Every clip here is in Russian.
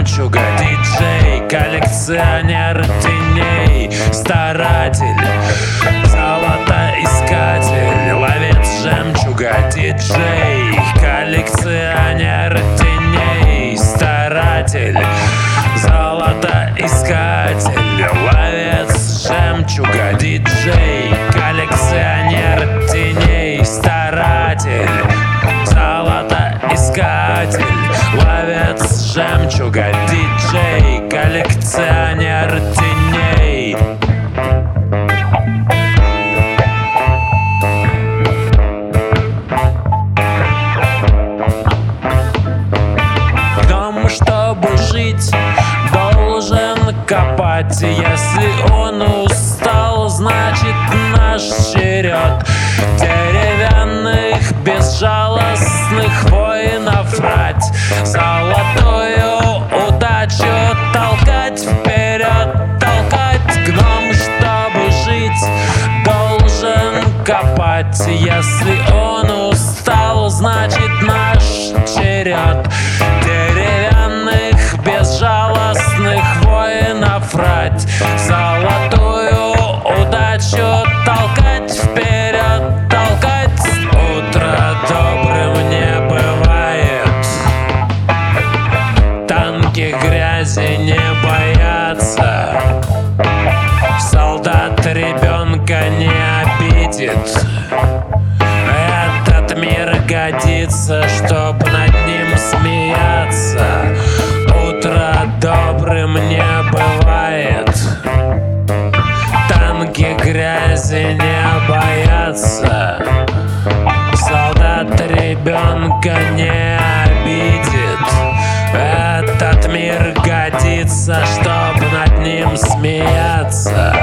жемчуга Диджей, коллекционер теней Старатель, золотоискатель Ловец жемчуга Диджей, коллекционер коллекционер теней. Тому, чтобы жить, должен копать Если он устал, значит наш черед Если он устал, значит наш черед Деревянных, безжалостных воинов рать Золотую удачу толкать вперед, толкать Утро добрым не бывает. Танки грязи не боятся Солдат ребенка не обидит годится, чтоб над ним смеяться. Утро добрым не бывает. Танки грязи не боятся. Солдат ребенка не обидит. Этот мир годится, чтоб над ним смеяться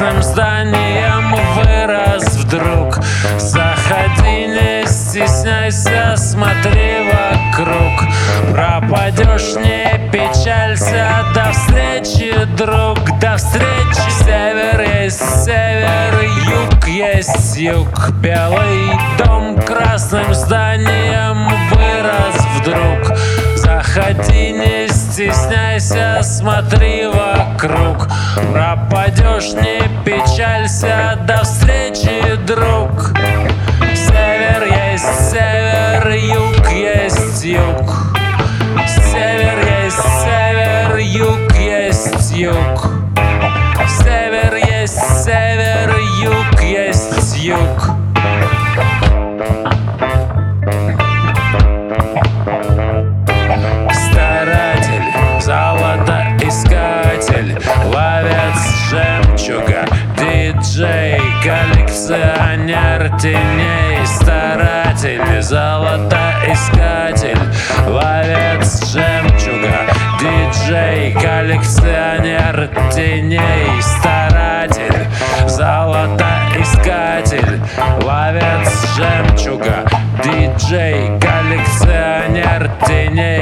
красным зданием вырос вдруг. Заходи, не стесняйся, смотри вокруг Пропадешь, не печалься, до встречи, друг, до встречи. Север есть север, юг есть юг. Белый дом красным зданием вырос вдруг. Заходи, не стесняйся, смотри вокруг. Пропадешь, не печалься, до встречи, друг. Север есть север, юг есть юг юг. Север есть север, юг есть юг. Старатель, золотоискатель, ловец жемчуга, диджей, коллекционер теней, старатель, золотоискатель, ловец жемчуга, диджей, коллекционер теней, старатель, золотоискатель, ловец жемчуга, диджей, коллекционер теней.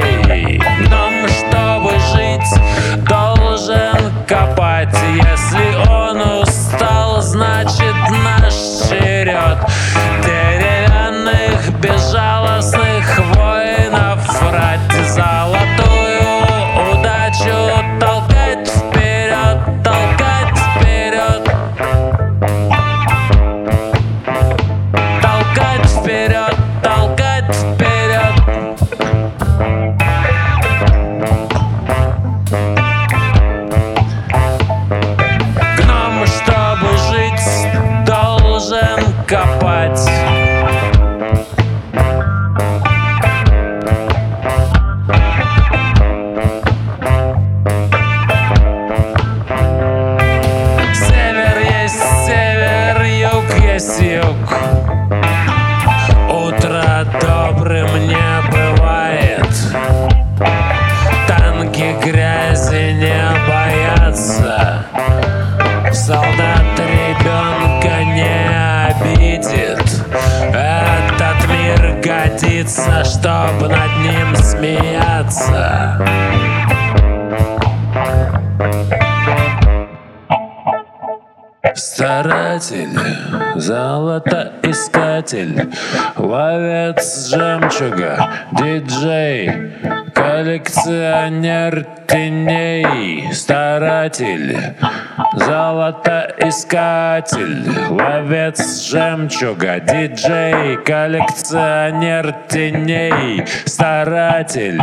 копать. Север есть север, юг есть. Боится, чтоб над ним смеяться. Старатель, золотоискатель, ловец жемчуга, диджей, коллекционер теней, старатель, золотоискатель, ловец жемчуга, диджей, коллекционер теней, старатель,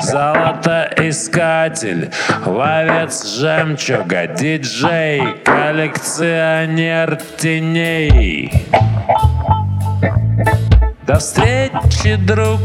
золотоискатель, ловец жемчуга, диджей, коллекционер теней. До встречи, друг.